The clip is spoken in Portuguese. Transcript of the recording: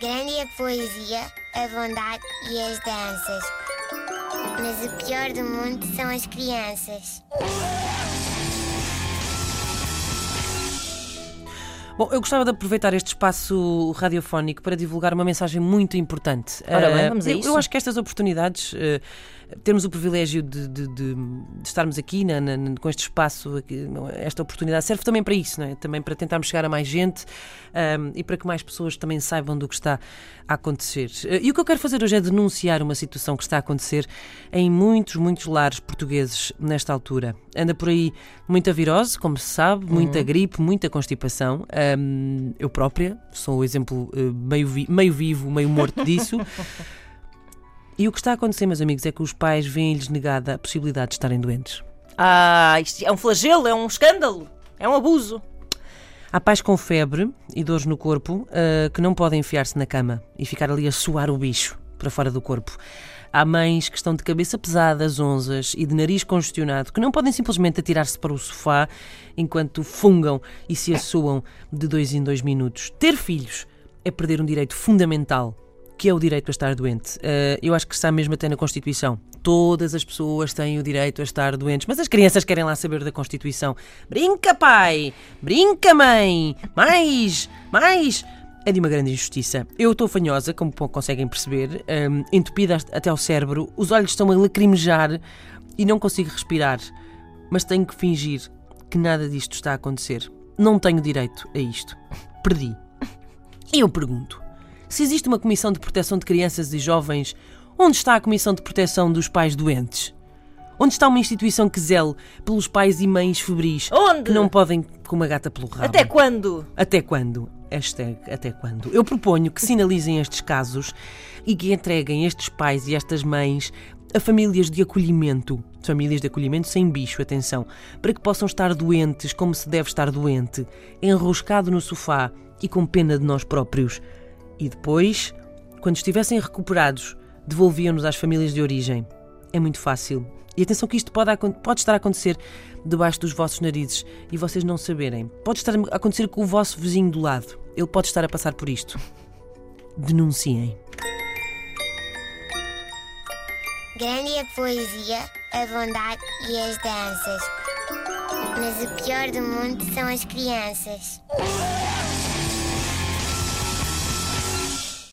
Grande é a poesia, a bondade e as danças. Mas o pior do mundo são as crianças. Bom, eu gostava de aproveitar este espaço radiofónico para divulgar uma mensagem muito importante. Ora bem, Eh, vamos a eu, isso. eu acho que estas oportunidades, eh, termos o privilégio de, de- de- de estarmos aqui na- na- com este espaço, aqui, esta oportunidade serve também para isso, não é? Também para tentarmos chegar a mais gente ahm, e para que mais pessoas também saibam do que está a acontecer. Eh, E o que eu quero fazer hoje é denunciar uma situação que está a acontecer em muitos, muitos lares portugueses nesta altura. Anda por aí muita virose, como se sabe, muita gripe, muita constipação. Ahm, eu própria sou o exemplo eh, meio, vi- meio vivo, meio morto disso. E o que está a acontecer, meus amigos, é que os pais veem-lhes negada a possibilidade de estarem doentes. Ah, isto é um flagelo, é um escândalo, é um abuso. Há pais com febre e dores no corpo ah, que não podem enfiar-se na cama e ficar ali a suar o bicho para fora do corpo. Há mães que estão de cabeça pesada, zonzas e de nariz congestionado que não podem simplesmente atirar-se para o sofá enquanto fungam e se assoam de dois em dois minutos. Ter filhos é perder um direito fundamental que é o direito a estar doente. Ah, eu acho que está mesmo até na Constituição. Todas as pessoas têm o direito a estar doentes, mas as crianças querem lá saber da Constituição. Brinca, pai! Brinca, mãe! Mais! Mais! É de uma grande injustiça. Eu estou fanhosa, como conseguem perceber, hum, entupida até ao cérebro, os olhos estão a lacrimejar e não consigo respirar. Mas tenho que fingir que nada disto está a acontecer. Não tenho direito a isto. Perdi. E eu pergunto: se existe uma Comissão de Proteção de Crianças e Jovens, onde está a Comissão de Proteção dos Pais Doentes? Onde está uma instituição que zele pelos pais e mães febris Onde? que não podem com uma gata pelo rabo? Até quando? Até quando? Hashtag até quando? Eu proponho que sinalizem estes casos e que entreguem estes pais e estas mães a famílias de acolhimento. Famílias de acolhimento sem bicho, atenção. Para que possam estar doentes como se deve estar doente, enroscado no sofá e com pena de nós próprios. E depois, quando estivessem recuperados, devolviam-nos às famílias de origem. É muito fácil. E atenção que isto pode, pode estar a acontecer debaixo dos vossos narizes e vocês não saberem. Pode estar a acontecer com o vosso vizinho do lado. Ele pode estar a passar por isto. Denunciem. Grande é a poesia, a bondade e as danças. Mas o pior do mundo são as crianças.